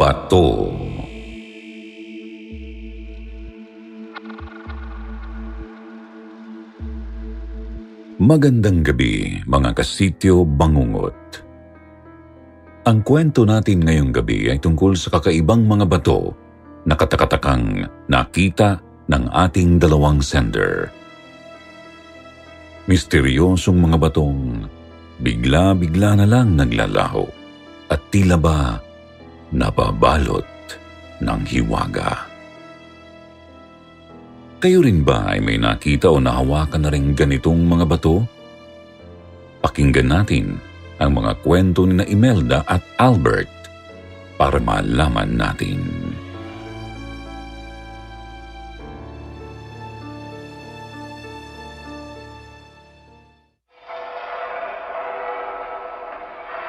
Bato Magandang gabi, mga kasityo bangungot. Ang kwento natin ngayong gabi ay tungkol sa kakaibang mga bato na katakatakang nakita ng ating dalawang sender. Misteryosong mga batong bigla-bigla na lang naglalaho at tila ba nababalot ng hiwaga. Kayo rin ba ay may nakita o nahawakan na rin ganitong mga bato? Pakinggan natin ang mga kwento ni na Imelda at Albert para malaman natin.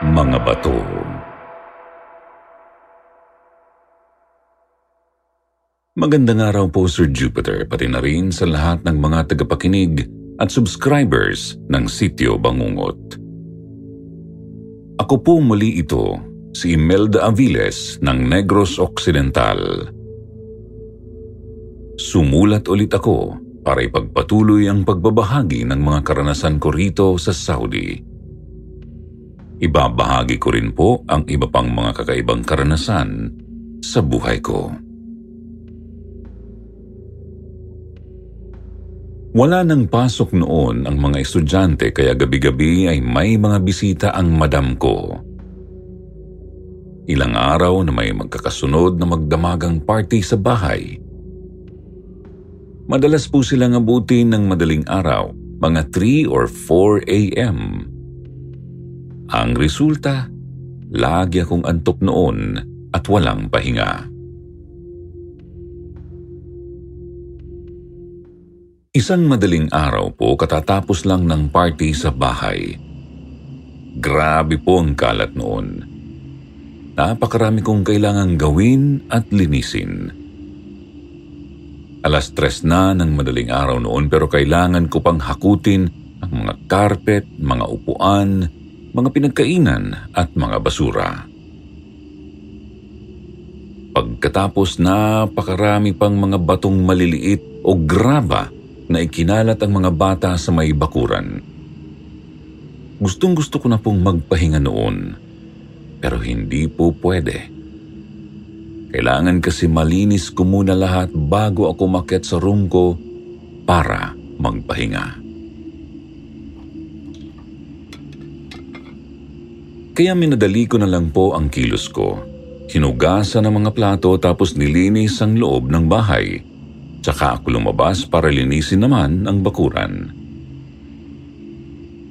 Mga bato Magandang araw po Sir Jupiter pati na rin sa lahat ng mga tagapakinig at subscribers ng Sityo Bangungot. Ako po muli ito, si Imelda Aviles ng Negros Occidental. Sumulat ulit ako para ipagpatuloy ang pagbabahagi ng mga karanasan ko rito sa Saudi. Ibabahagi ko rin po ang iba pang mga kakaibang karanasan sa buhay ko. Wala nang pasok noon ang mga estudyante kaya gabi-gabi ay may mga bisita ang madam ko. Ilang araw na may magkakasunod na magdamagang party sa bahay. Madalas po silang abutin ng madaling araw, mga 3 or 4 a.m. Ang resulta, lagi akong antok noon at walang pahinga. Isang madaling araw po katatapos lang ng party sa bahay. Grabe po ang kalat noon. Napakarami kong kailangang gawin at linisin. Alas tres na ng madaling araw noon pero kailangan ko pang hakutin ang mga carpet, mga upuan, mga pinagkainan at mga basura. Pagkatapos napakarami pang mga batong maliliit o graba na ikinalat ang mga bata sa may bakuran. Gustong gusto ko na pong magpahinga noon, pero hindi po pwede. Kailangan kasi malinis ko muna lahat bago ako makit sa room ko para magpahinga. Kaya minadali ko na lang po ang kilos ko. Hinugasan ang mga plato tapos nilinis ang loob ng bahay Tsaka ako lumabas para linisin naman ang bakuran.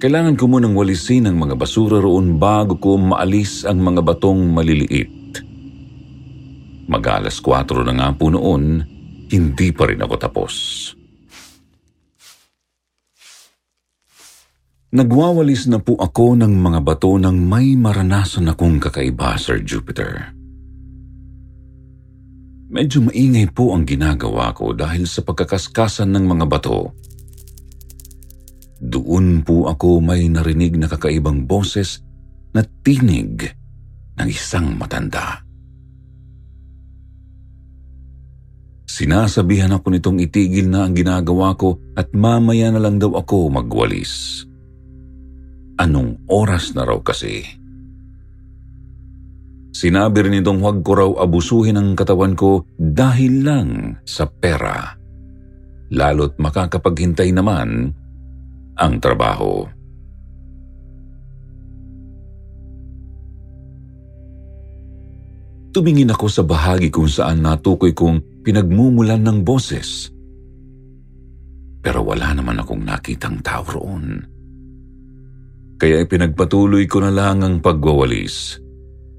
Kailangan ko munang walisin ang mga basura roon bago ko maalis ang mga batong maliliit. Mag-alas 4 na nga po noon, hindi pa rin ako tapos. Nagwawalis na po ako ng mga bato nang may maranasan akong kakaiba, Sir Jupiter. Medyo maingay po ang ginagawa ko dahil sa pagkakaskasan ng mga bato. Doon po ako may narinig na kakaibang boses na tinig ng isang matanda. Sinasabihan ako nitong itigil na ang ginagawa ko at mamaya na lang daw ako magwalis. Anong oras na raw kasi? Sinabi rin itong huwag ko raw abusuhin ang katawan ko dahil lang sa pera. Lalo't makakapaghintay naman ang trabaho. Tumingin ako sa bahagi kung saan natukoy kong pinagmumulan ng boses. Pero wala naman akong nakitang tao roon. Kaya ipinagpatuloy ko na lang ang pagwawalis.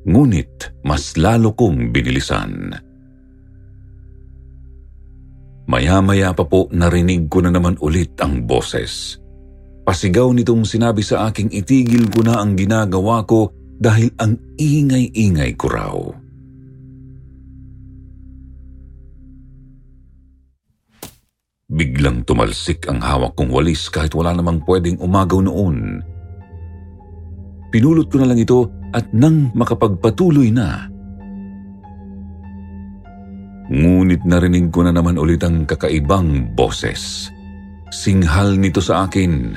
Ngunit mas lalo kong binilisan. Maya-maya pa po narinig ko na naman ulit ang boses. Pasigaw nitong sinabi sa aking itigil ko na ang ginagawa ko dahil ang ingay-ingay ko raw. Biglang tumalsik ang hawak kong walis kahit wala namang pwedeng umagaw noon. Pinulot ko na lang ito at nang makapagpatuloy na. Ngunit narinig ko na naman ulit ang kakaibang boses. Singhal nito sa akin.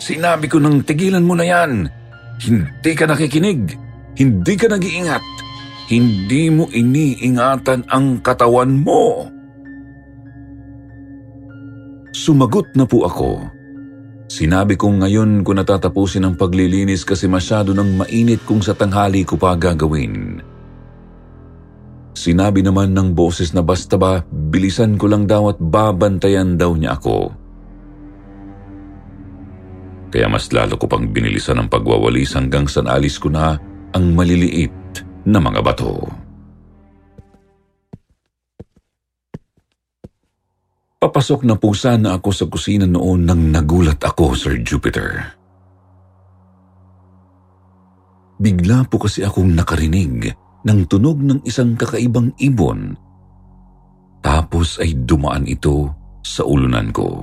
Sinabi ko nang tigilan mo na yan. Hindi ka nakikinig. Hindi ka nag-iingat. Hindi mo iniingatan ang katawan mo. Sumagot na po ako. Sinabi kong ngayon ko natatapusin ang paglilinis kasi masyado nang mainit kung sa tanghali ko pa gagawin. Sinabi naman ng boses na basta ba, bilisan ko lang daw at babantayan daw niya ako. Kaya mas lalo ko pang binilisan ang pagwawalis hanggang sa naalis ko na ang maliliit na mga bato. Papasok na po sana ako sa kusina noon nang nagulat ako, Sir Jupiter. Bigla po kasi akong nakarinig ng tunog ng isang kakaibang ibon. Tapos ay dumaan ito sa ulunan ko.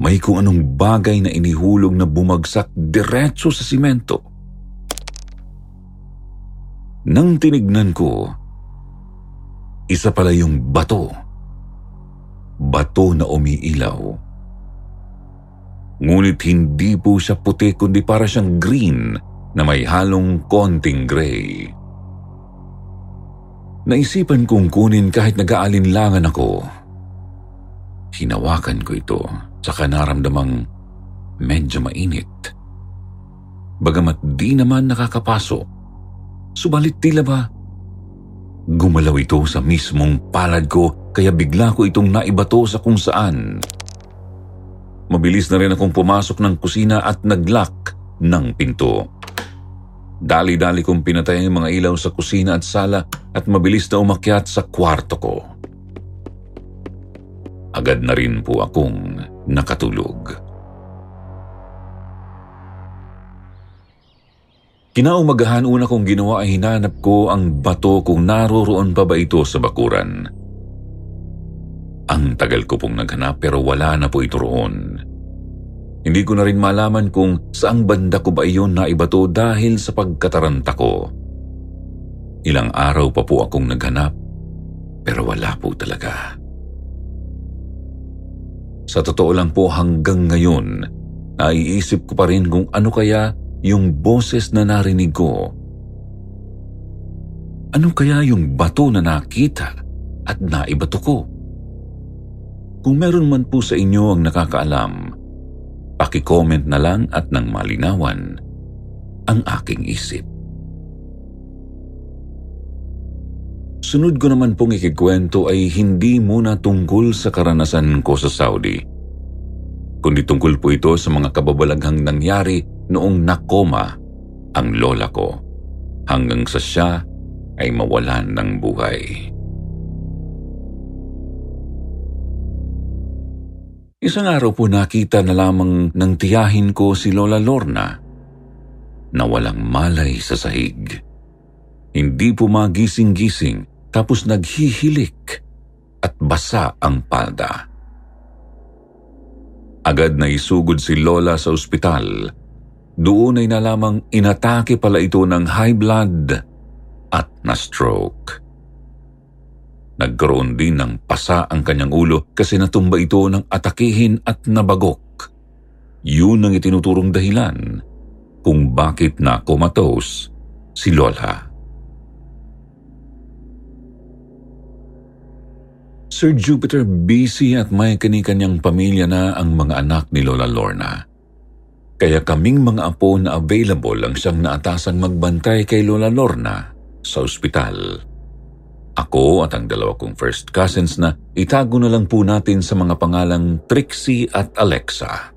May kung anong bagay na inihulog na bumagsak diretso sa simento. Nang tinignan ko, isa pala yung bato bato na umiilaw. Ngunit hindi po siya puti kundi para siyang green na may halong konting gray. Naisipan kong kunin kahit nag-aalinlangan ako. Hinawakan ko ito, saka naramdamang medyo mainit. Bagamat di naman nakakapaso, subalit tila ba Gumalaw ito sa mismong palad ko kaya bigla ko itong naibato sa kung saan. Mabilis na rin akong pumasok ng kusina at naglock ng pinto. Dali-dali kong pinatay ang mga ilaw sa kusina at sala at mabilis na umakyat sa kwarto ko. Agad na rin po akong nakatulog. Kinaumagahan una kong ginawa ay hinanap ko ang bato kung naroroon pa ba ito sa bakuran. Ang tagal ko pong naghanap pero wala na po ito roon. Hindi ko na rin malaman kung saang banda ko ba iyon na ibato dahil sa pagkataranta ko. Ilang araw pa po akong naghanap pero wala po talaga. Sa totoo lang po hanggang ngayon, naiisip ko pa rin kung ano kaya yung boses na narinig ko. Ano kaya yung bato na nakita at naibato ko? Kung meron man po sa inyo ang nakakaalam, paki-comment na lang at nang malinawan ang aking isip. Sunod ko naman pong ikikwento ay hindi muna tungkol sa karanasan ko sa Saudi, kundi tungkol po ito sa mga kababalaghang nangyari noong nakoma ang lola ko hanggang sa siya ay mawalan ng buhay. Isang araw po nakita na lamang ng tiyahin ko si Lola Lorna na walang malay sa sahig. Hindi po magising-gising tapos naghihilik at basa ang palda. Agad na isugod si Lola sa ospital doon ay nalamang inatake pala ito ng high blood at na-stroke. Nagkaroon din ng pasa ang kanyang ulo kasi natumba ito ng atakihin at nabagok. Yun ang itinuturong dahilan kung bakit na comatose si Lola. Sir Jupiter busy at may kanikanyang pamilya na ang mga anak ni Lola Lorna. Kaya kaming mga apo na available ang siyang naatasang magbantay kay Lola Lorna sa ospital. Ako at ang dalawa kong first cousins na itago na lang po natin sa mga pangalang Trixie at Alexa.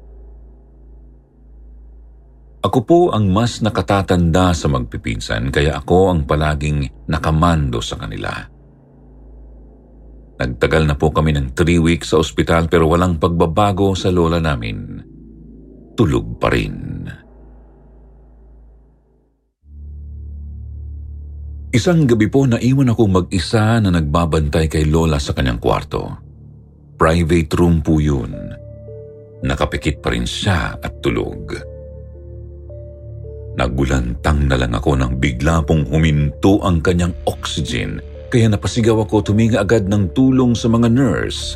Ako po ang mas nakatatanda sa magpipinsan kaya ako ang palaging nakamando sa kanila. Nagtagal na po kami ng three weeks sa ospital pero walang pagbabago sa lola namin. Tulog pa rin. Isang gabi po naiwan akong mag-isa na nagbabantay kay Lola sa kanyang kwarto. Private room po yun. Nakapikit pa rin siya at tulog. Nagulantang na lang ako nang bigla pong huminto ang kanyang oxygen kaya napasigaw ako tuminga agad ng tulong sa mga nurse.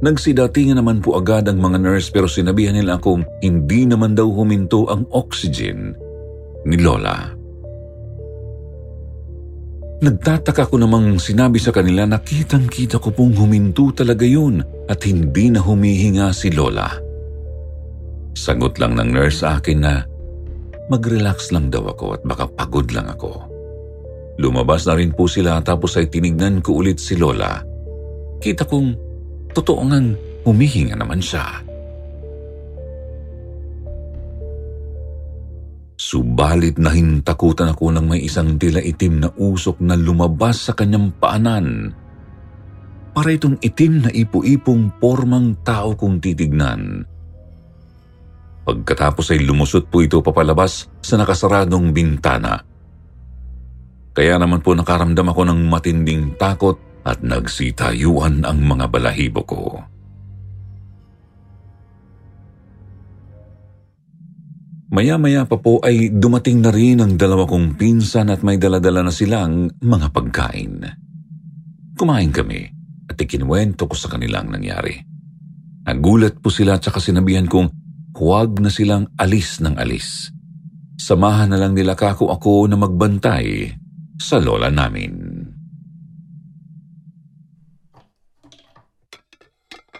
Nagsidatingan naman po agad ang mga nurse pero sinabihan nila akong hindi naman daw huminto ang oxygen ni Lola. Nagtataka ko namang sinabi sa kanila na kitang-kita ko pong huminto talaga yun at hindi na humihinga si Lola. Sagot lang ng nurse sa akin na mag-relax lang daw ako at baka pagod lang ako. Lumabas na rin po sila tapos ay tinignan ko ulit si Lola. Kita kong totoo ngang humihinga naman siya. Subalit nahintakutan ako ng may isang tila itim na usok na lumabas sa kanyang paanan. Para itong itim na ipo-ipong pormang tao kong titignan. Pagkatapos ay lumusot po ito papalabas sa nakasaradong bintana. Kaya naman po nakaramdam ako ng matinding takot at nagsitayuan ang mga balahibo ko. Maya-maya pa po ay dumating na rin ang dalawa kong pinsan at may daladala na silang mga pagkain. Kumain kami at ikinuwento ko sa kanilang nangyari. Nagulat po sila at saka sinabihan kong huwag na silang alis ng alis. Samahan na lang nila kako ako na magbantay sa lola namin.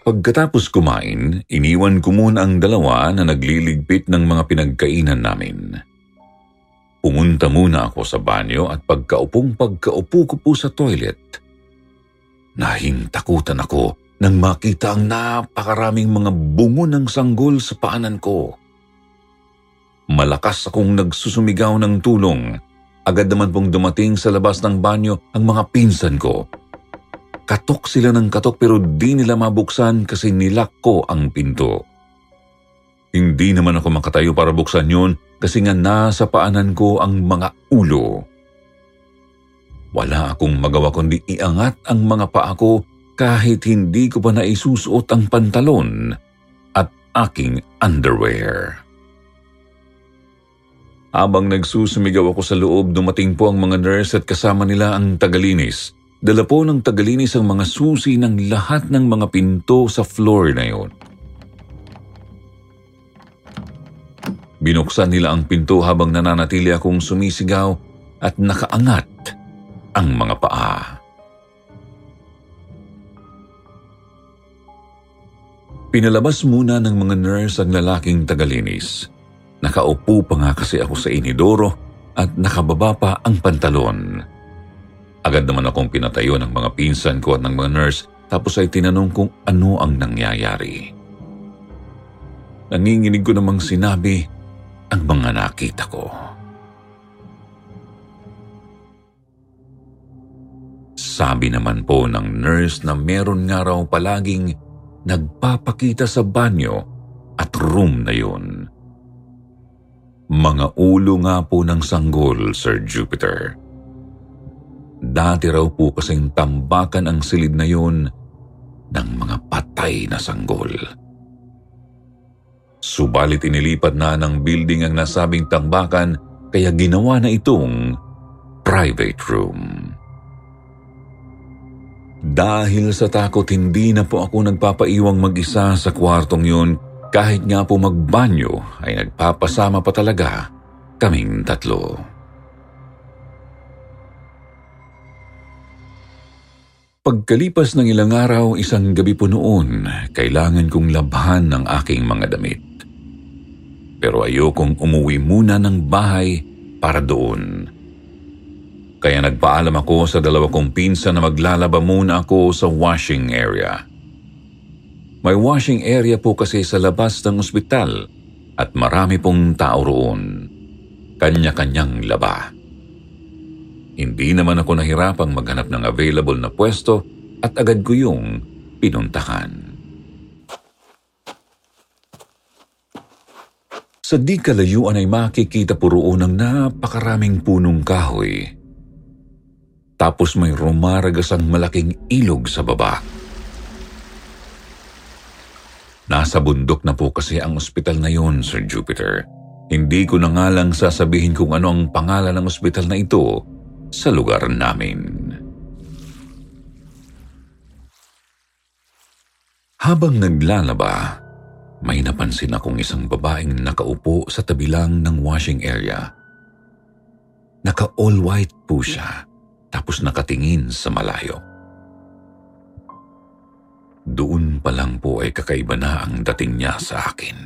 Pagkatapos kumain, iniwan ko muna ang dalawa na nagliligpit ng mga pinagkainan namin. Pumunta muna ako sa banyo at pagkaupong pagkaupo ko po sa toilet, nahintakutan ako nang makita ang napakaraming mga bungo ng sanggol sa paanan ko. Malakas akong nagsusumigaw ng tulong. Agad naman pong dumating sa labas ng banyo ang mga pinsan ko Katok sila ng katok pero di nila mabuksan kasi nilak ko ang pinto. Hindi naman ako makatayo para buksan yun kasi nga nasa paanan ko ang mga ulo. Wala akong magawa kundi iangat ang mga paa ko kahit hindi ko pa naisusuot ang pantalon at aking underwear. Habang nagsusumigaw ako sa loob, dumating po ang mga nurse at kasama nila ang tagalinis. Dala po ng tagalinis ang mga susi ng lahat ng mga pinto sa floor na yon. Binuksan nila ang pinto habang nananatili akong sumisigaw at nakaangat ang mga paa. Pinalabas muna ng mga nurse ang lalaking tagalinis. Nakaupo pa nga kasi ako sa inidoro at nakababa pa ang pantalon. Agad naman akong pinatayo ng mga pinsan ko at ng mga nurse tapos ay tinanong kung ano ang nangyayari. Nanginginig ko namang sinabi ang mga nakita ko. Sabi naman po ng nurse na meron nga raw palaging nagpapakita sa banyo at room na yun. Mga ulo nga po ng sanggol, Sir Jupiter. Dati raw po kasing tambakan ang silid na yun ng mga patay na sanggol. Subalit inilipat na ng building ang nasabing tambakan kaya ginawa na itong private room. Dahil sa takot hindi na po ako nagpapaiwang mag-isa sa kwartong yun kahit nga po magbanyo ay nagpapasama pa talaga kaming tatlo. Pagkalipas ng ilang araw, isang gabi po noon, kailangan kong labhan ng aking mga damit. Pero ayokong umuwi muna ng bahay para doon. Kaya nagpaalam ako sa dalawa kong pinsan na maglalaba muna ako sa washing area. May washing area po kasi sa labas ng ospital at marami pong tao roon. Kanya-kanyang laba. Hindi naman ako nahirapang maghanap ng available na pwesto at agad ko yung pinuntahan. Sa di kalayuan ay makikita po roon ang napakaraming punong kahoy tapos may rumaragas ang malaking ilog sa baba. Nasa bundok na po kasi ang ospital na yun, Sir Jupiter. Hindi ko na nga lang sasabihin kung ano ang pangalan ng ospital na ito sa lugar namin. Habang naglalaba, may napansin akong isang babaeng nakaupo sa tabi lang ng washing area. Naka-all white po siya tapos nakatingin sa malayo. Doon pa lang po ay kakaiba na ang dating niya sa akin.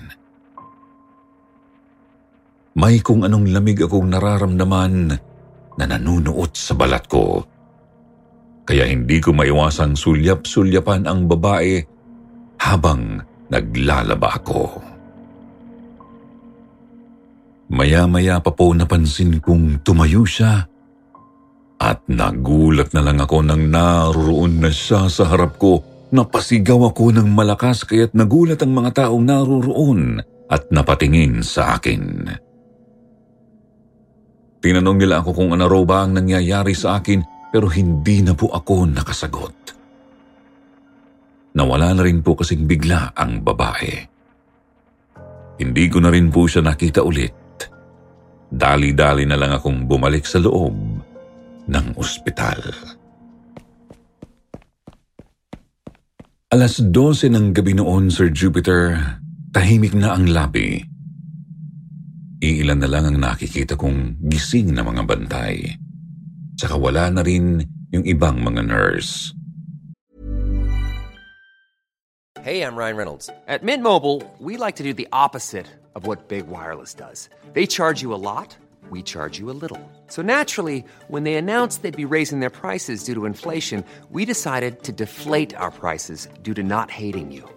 May kung anong lamig akong nararamdaman na nanunuot sa balat ko. Kaya hindi ko maiwasang sulyap-sulyapan ang babae habang naglalaba ako. Maya-maya pa po napansin kong tumayo siya at nagulat na lang ako nang naroon na siya sa harap ko. Napasigaw ako ng malakas kaya't nagulat ang mga taong naroon at napatingin sa akin. Tinanong nila ako kung ano raw ba ang nangyayari sa akin pero hindi na po ako nakasagot. Nawala na rin po kasing bigla ang babae. Hindi ko na rin po siya nakita ulit. Dali-dali na lang akong bumalik sa loob ng ospital. Alas 12 ng gabi noon, Sir Jupiter, tahimik na ang labi. Iilan na lang ang nakikita kong gising na mga bantay. Tsaka wala na rin yung ibang mga nurse. Hey, I'm Ryan Reynolds. At Mint Mobile, we like to do the opposite of what Big Wireless does. They charge you a lot we charge you a little. So naturally, when they announced they'd be raising their prices due to inflation, we decided to deflate our prices due to not hating you.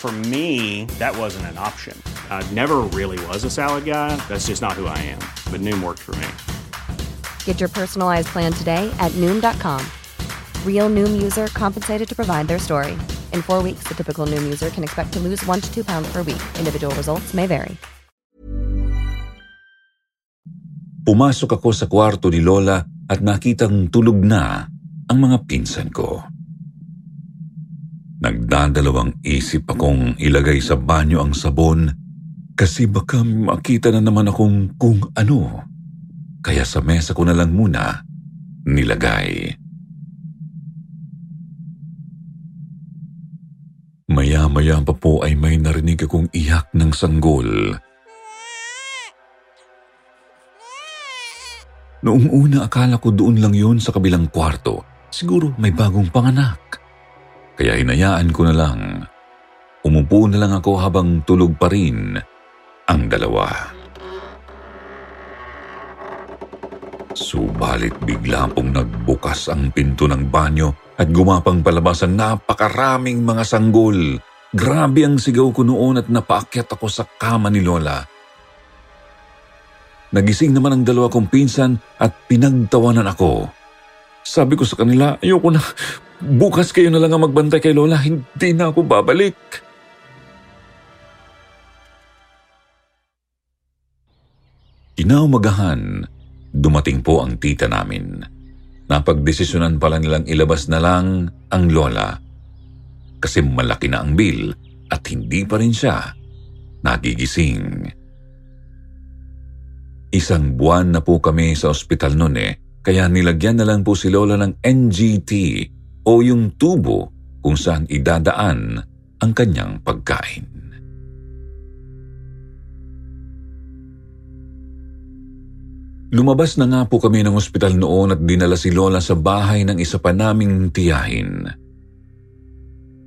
For me, that wasn't an option. I never really was a salad guy. That's just not who I am. But Noom worked for me. Get your personalized plan today at Noom.com. Real Noom user compensated to provide their story. In four weeks, the typical Noom user can expect to lose one to two pounds per week. Individual results may vary. Pumasok ako sa kwarto ni Lola at nakitang tulog na ang mga pinsan ko. Nagdadalawang isip akong ilagay sa banyo ang sabon kasi baka makita na naman akong kung ano. Kaya sa mesa ko na lang muna nilagay. Maya-maya pa po ay may narinig akong iyak ng sanggol. Noong una akala ko doon lang yun sa kabilang kwarto. Siguro may bagong panganak. Kaya hinayaan ko na lang. Umupo na lang ako habang tulog pa rin ang dalawa. Subalit bigla pong nagbukas ang pinto ng banyo at gumapang palabas ang napakaraming mga sanggol. Grabe ang sigaw ko noon at napaakyat ako sa kama ni Lola. Nagising naman ang dalawa kong pinsan at pinagtawanan ako. Sabi ko sa kanila, ayoko na. Bukas kayo na lang ang magbantay kay Lola. Hindi na ako babalik. Inaumagahan, dumating po ang tita namin. Napagdesisyonan pala nilang ilabas na lang ang Lola. Kasi malaki na ang bill at hindi pa rin siya nagigising. Isang buwan na po kami sa ospital noon eh, kaya nilagyan na lang po si Lola ng NGT o yung tubo kung saan idadaan ang kanyang pagkain. Lumabas na nga po kami ng ospital noon at dinala si Lola sa bahay ng isa pa naming tiyahin.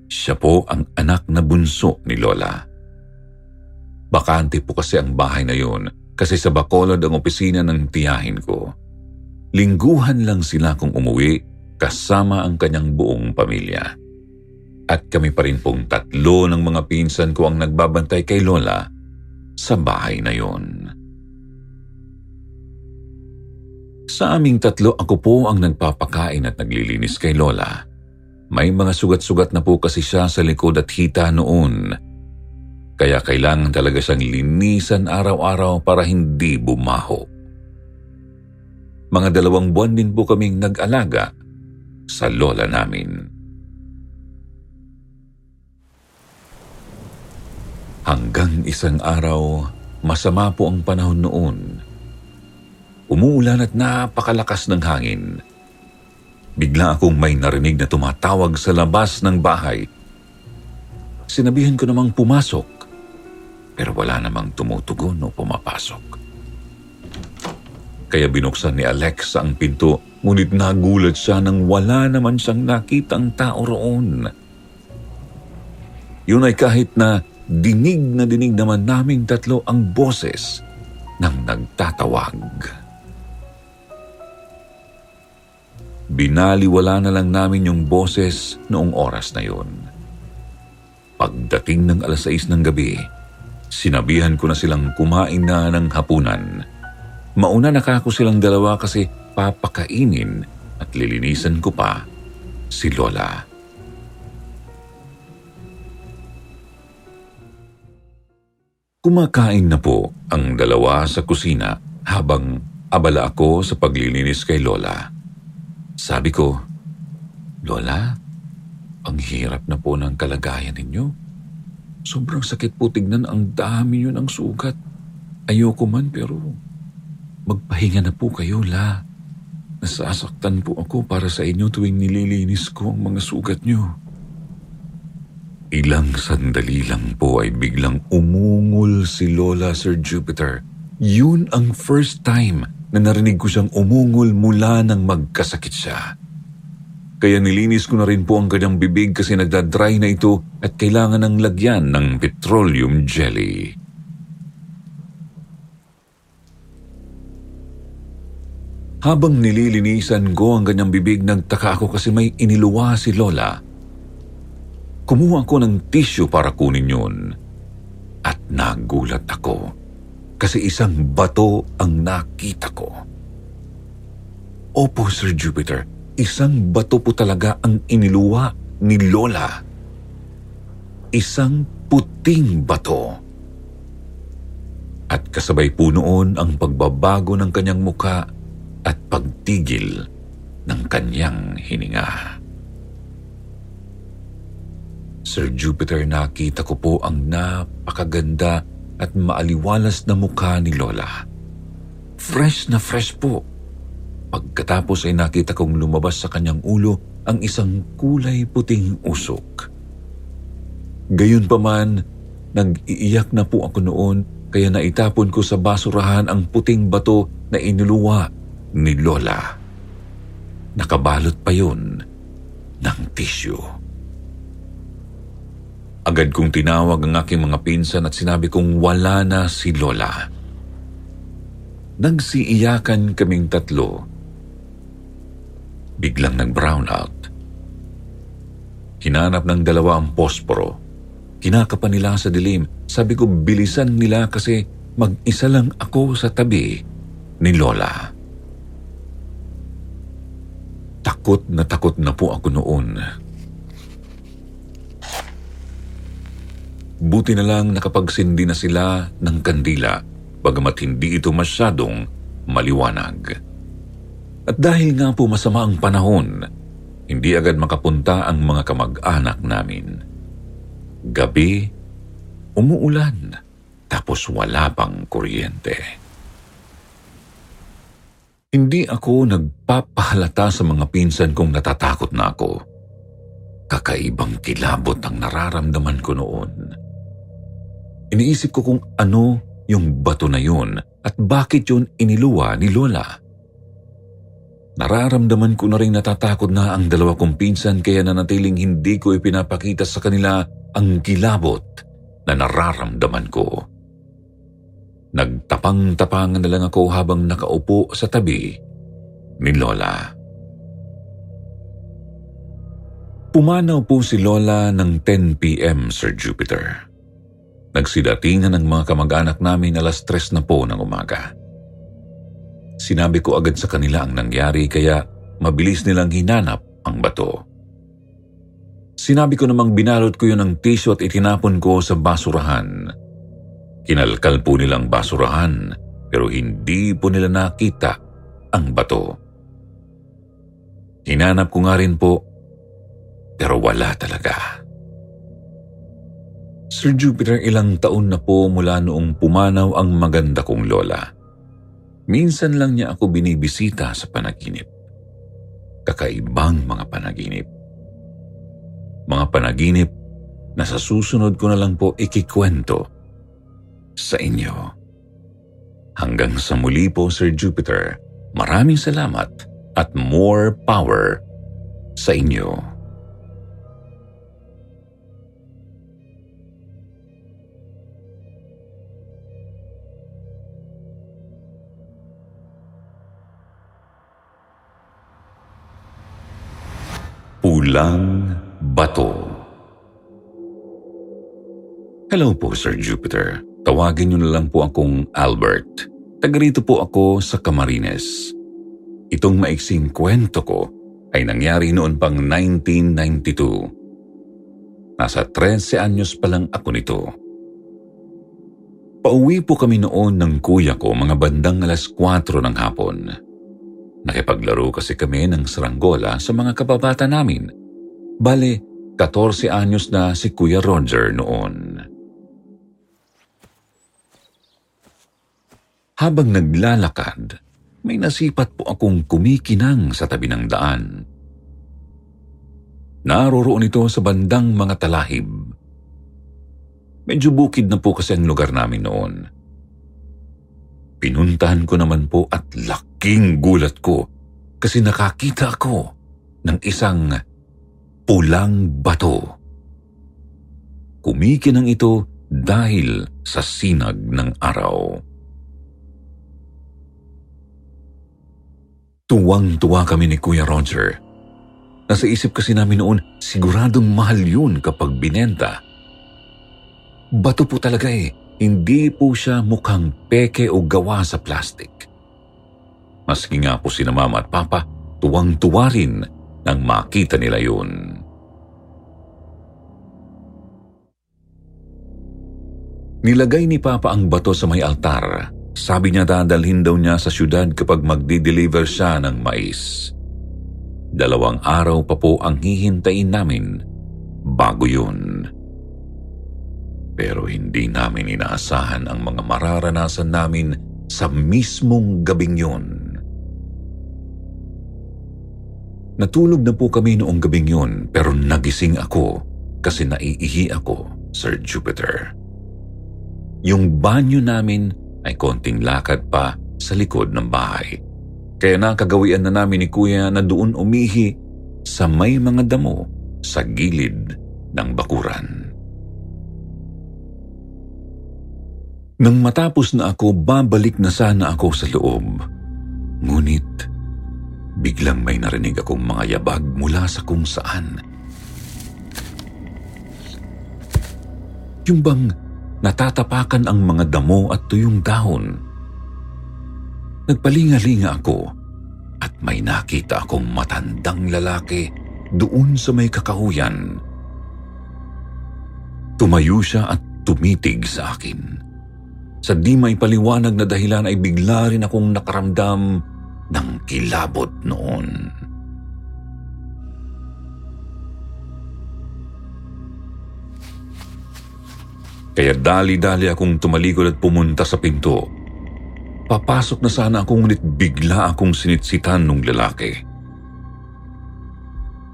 Siya po ang anak na bunso ni Lola. Bakante po kasi ang bahay na yun kasi sa Bacolod ang opisina ng tiyahin ko. Lingguhan lang sila kung umuwi kasama ang kanyang buong pamilya. At kami pa rin pong tatlo ng mga pinsan ko ang nagbabantay kay Lola sa bahay na yon. Sa aming tatlo, ako po ang nagpapakain at naglilinis kay Lola. May mga sugat-sugat na po kasi siya sa likod at hita noon. Kaya kailangan talaga siyang linisan araw-araw para hindi bumaho. Mga dalawang buwan din po kaming nag-alaga sa lola namin. Hanggang isang araw, masama po ang panahon noon Umuulan at napakalakas ng hangin. Bigla akong may narinig na tumatawag sa labas ng bahay. Sinabihan ko namang pumasok, pero wala namang tumutugon o pumapasok. Kaya binuksan ni Alex ang pinto, ngunit nagulat siya nang wala naman siyang nakitang tao roon. Yun ay kahit na dinig na dinig naman naming tatlo ang boses ng nagtatawag. Binaliwala na lang namin yung boses noong oras na yon. Pagdating ng alas 6 ng gabi, sinabihan ko na silang kumain na ng hapunan. Mauna nakako silang dalawa kasi papakainin at lilinisan ko pa si Lola. Kumakain na po ang dalawa sa kusina habang abala ako sa paglilinis kay Lola. Sabi ko, Lola, ang hirap na po ng kalagayan ninyo. Sobrang sakit po tignan ang dami yun ang sugat. Ayoko man pero magpahinga na po kayo, La. Nasasaktan po ako para sa inyo tuwing nililinis ko ang mga sugat nyo. Ilang sandali lang po ay biglang umungol si Lola Sir Jupiter. Yun ang first time na narinig ko siyang umungol mula nang magkasakit siya. Kaya nilinis ko na rin po ang kanyang bibig kasi nagdadry na ito at kailangan ng lagyan ng petroleum jelly. Habang nililinisan ko ang kanyang bibig, nagtaka ako kasi may iniluwa si Lola. Kumuha ko ng tissue para kunin yun. At nagulat ako kasi isang bato ang nakita ko. Opo, Sir Jupiter, isang bato po talaga ang iniluwa ni Lola. Isang puting bato. At kasabay po noon ang pagbabago ng kanyang muka at pagtigil ng kanyang hininga. Sir Jupiter, nakita ko po ang napakaganda at maaliwalas na mukha ni Lola. Fresh na fresh po. Pagkatapos ay nakita kong lumabas sa kanyang ulo ang isang kulay puting usok. Gayon pa man, nag-iiyak na po ako noon kaya naitapon ko sa basurahan ang puting bato na inuluwa ni Lola. Nakabalot pa yun ng tissue. Agad kong tinawag ang aking mga pinsan at sinabi kong wala na si Lola. Nagsiiyakan kaming tatlo. Biglang nag-brown out. Hinanap ng dalawa ang posporo. Kinakapan nila sa dilim. Sabi ko bilisan nila kasi mag-isa lang ako sa tabi ni Lola. Takot na takot na po ako noon Buti na lang nakapagsindi na sila ng kandila, bagamat hindi ito masyadong maliwanag. At dahil nga po masama ang panahon, hindi agad makapunta ang mga kamag-anak namin. Gabi, umuulan, tapos wala pang kuryente. Hindi ako nagpapahalata sa mga pinsan kong natatakot na ako Kakaibang kilabot ang nararamdaman ko noon. Iniisip ko kung ano yung bato na yun at bakit yun iniluwa ni Lola. Nararamdaman ko na rin natatakot na ang dalawa kong pinsan kaya nanatiling hindi ko ipinapakita sa kanila ang kilabot na nararamdaman ko. Nagtapang-tapangan na lang ako habang nakaupo sa tabi ni Lola. Pumanaw po si Lola ng 10pm, Sir Jupiter. Nagsidatingan ng mga kamag-anak namin alas tres na po ng umaga. Sinabi ko agad sa kanila ang nangyari kaya mabilis nilang hinanap ang bato. Sinabi ko namang binalot ko yun ng tissue at itinapon ko sa basurahan. Kinalkal po nilang basurahan pero hindi po nila nakita ang bato. Hinanap ko nga rin po pero wala talaga. Sir Jupiter, ilang taon na po mula noong pumanaw ang maganda kong lola. Minsan lang niya ako binibisita sa panaginip. Kakaibang mga panaginip. Mga panaginip na sa susunod ko na lang po ikikwento sa inyo. Hanggang sa muli po, Sir Jupiter, maraming salamat at more power sa inyo. Pulang Bato Hello po, Sir Jupiter. Tawagin niyo na lang po akong Albert. Taga rito po ako sa Camarines. Itong maiksing kwento ko ay nangyari noon pang 1992. Nasa 13 anyos pa lang ako nito. Pauwi po kami noon ng kuya ko mga bandang alas 4 ng hapon. Nakipaglaro kasi kami ng saranggola sa mga kababata namin. Bale, 14 anyos na si Kuya Roger noon. Habang naglalakad, may nasipat po akong kumikinang sa tabi ng daan. Naroroon ito sa bandang mga talahib. Medyo bukid na po kasi ang lugar namin noon. Pinuntahan ko naman po at laking gulat ko kasi nakakita ako ng isang pulang bato. Kumikinang ito dahil sa sinag ng araw. Tuwang-tuwa kami ni Kuya Roger. Nasa isip kasi namin noon, siguradong mahal yun kapag binenta. Bato po talaga eh hindi po siya mukhang peke o gawa sa plastic. Maski nga po sina mama at papa, tuwang-tuwa rin nang makita nila yun. Nilagay ni Papa ang bato sa may altar. Sabi niya dadalhin daw niya sa syudad kapag magdi-deliver siya ng mais. Dalawang araw pa po ang hihintayin namin bago yun. Pero hindi namin inaasahan ang mga mararanasan namin sa mismong gabing yun. Natulog na po kami noong gabing yun pero nagising ako kasi naiihi ako, Sir Jupiter. Yung banyo namin ay konting lakad pa sa likod ng bahay. Kaya nakagawian na namin ni Kuya na doon umihi sa may mga damo sa gilid ng bakuran. Nang matapos na ako, babalik na sana ako sa loob. Ngunit, biglang may narinig akong mga yabag mula sa kung saan. Yung bang natatapakan ang mga damo at tuyong dahon. Nagpalinga-linga ako at may nakita akong matandang lalaki doon sa may kakahuyan. Tumayo siya at tumitig sa akin. Sa di may paliwanag na dahilan ay bigla rin akong nakaramdam ng kilabot noon. Kaya dali-dali akong tumalikod at pumunta sa pinto. Papasok na sana ako ngunit bigla akong sinitsitan ng lalaki.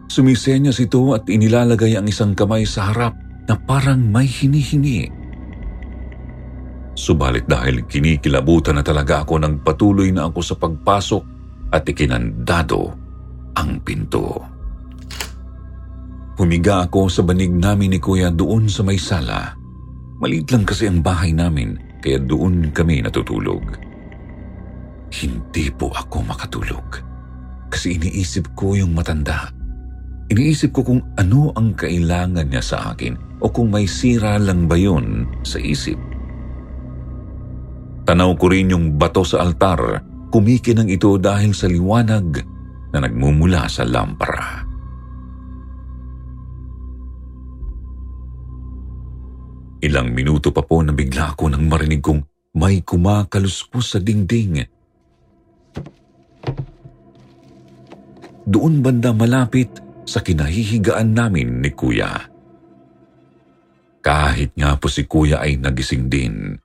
Sumisenyas ito at inilalagay ang isang kamay sa harap na parang may hinihingi. Subalit dahil kinikilabutan na talaga ako nang patuloy na ako sa pagpasok at ikinandado ang pinto. Humiga ako sa banig namin ni Kuya doon sa may sala. Maliit lang kasi ang bahay namin kaya doon kami natutulog. Hindi po ako makatulog kasi iniisip ko yung matanda. Iniisip ko kung ano ang kailangan niya sa akin o kung may sira lang ba yun sa isip. Tanaw ko rin yung bato sa altar, kumikinang ito dahil sa liwanag na nagmumula sa lampara. Ilang minuto pa po na bigla ako nang marinig kong may kumakaluskos sa dingding. Doon banda malapit sa kinahihigaan namin ni Kuya. Kahit nga po si Kuya ay nagising din,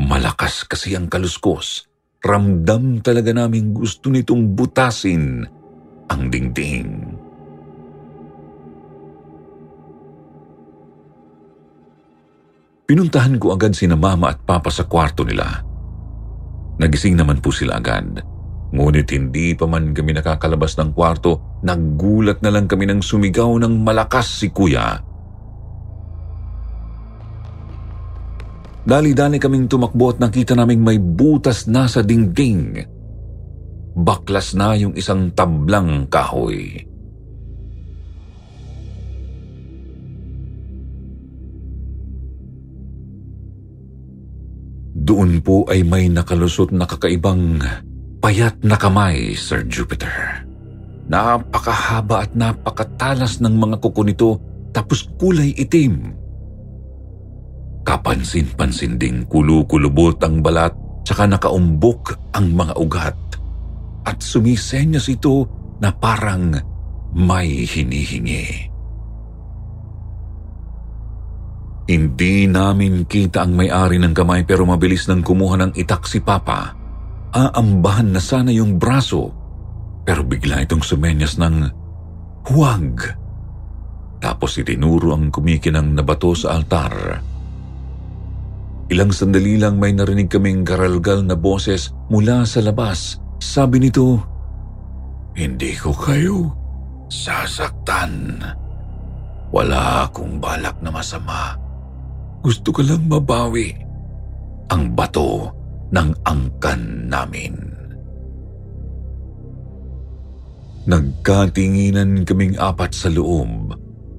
malakas kasi ang kaluskos. Ramdam talaga namin gusto nitong butasin ang dingding. Pinuntahan ko agad sina mama at papa sa kwarto nila. Nagising naman po sila agad. Ngunit hindi pa man kami nakakalabas ng kwarto, naggulat na lang kami nang sumigaw ng malakas si kuya. Dali-dali kaming tumakbo at nakita naming may butas na sa dingding. Baklas na yung isang tablang kahoy. Doon po ay may nakalusot na kakaibang payat na kamay, Sir Jupiter. Napakahaba at napakatalas ng mga kuko nito tapos kulay itim. Kapansin-pansin ding kulukulubot ang balat tsaka nakaumbok ang mga ugat at sumisenyas ito na parang may hinihingi. Hindi namin kita ang may-ari ng kamay pero mabilis nang kumuha ng itak si Papa. Aambahan na sana yung braso pero bigla itong sumenyas ng huwag. Tapos itinuro ang kumikinang nabato sa altar. Ilang sandali lang may narinig kaming garalgal na boses mula sa labas. Sabi nito, Hindi ko kayo sasaktan. Wala akong balak na masama. Gusto ko lang mabawi ang bato ng angkan namin. Nagkatinginan kaming apat sa loob.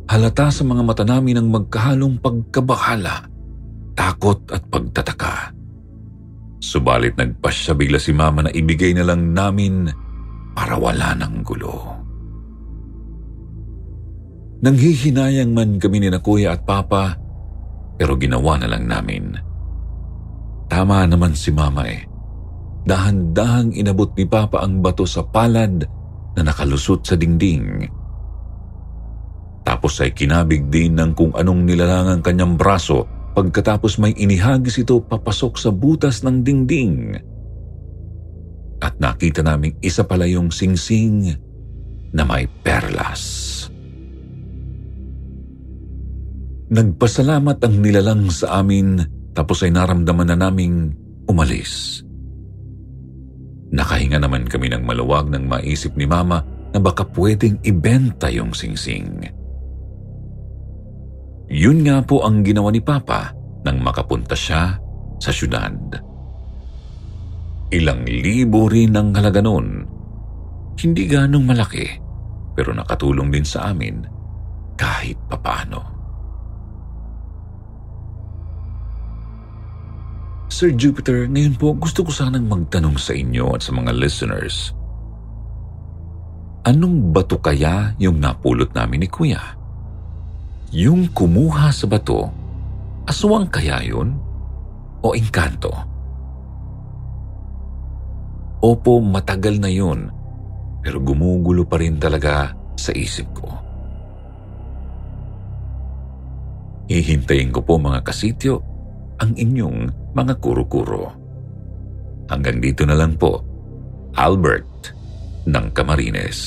Halata sa mga mata namin ang magkahalong pagkabahala, takot at pagtataka. Subalit nagpasya bigla si Mama na ibigay na lang namin para wala ng gulo. Nanghihinayang man kami ni na Kuya at Papa pero ginawa na lang namin. Tama naman si Mama eh. Dahan-dahang inabot ni Papa ang bato sa palad na nakalusot sa dingding. Tapos ay kinabig din ng kung anong nilalang ang kanyang braso pagkatapos may inihagis ito papasok sa butas ng dingding. At nakita naming isa pala yung singsing na may perlas. Nagpasalamat ang nilalang sa amin tapos ay naramdaman na naming umalis. Nakahinga naman kami ng maluwag nang maisip ni Mama na baka pwedeng ibenta yung singsing. Yun nga po ang ginawa ni Papa nang makapunta siya sa syudad. Ilang libo rin ang halaga noon. Hindi ganong malaki, pero nakatulong din sa amin kahit papano. Sir Jupiter, ngayon po gusto ko sanang magtanong sa inyo at sa mga listeners. Anong bato kaya yung napulot namin ni Kuya? Yung kumuha sa bato, aswang kaya yun? O engkanto? Opo, matagal na yun, pero gumugulo pa rin talaga sa isip ko. Hihintayin ko po mga kasityo ang inyong mga kuro-kuro. Hanggang dito na lang po, Albert ng Camarines.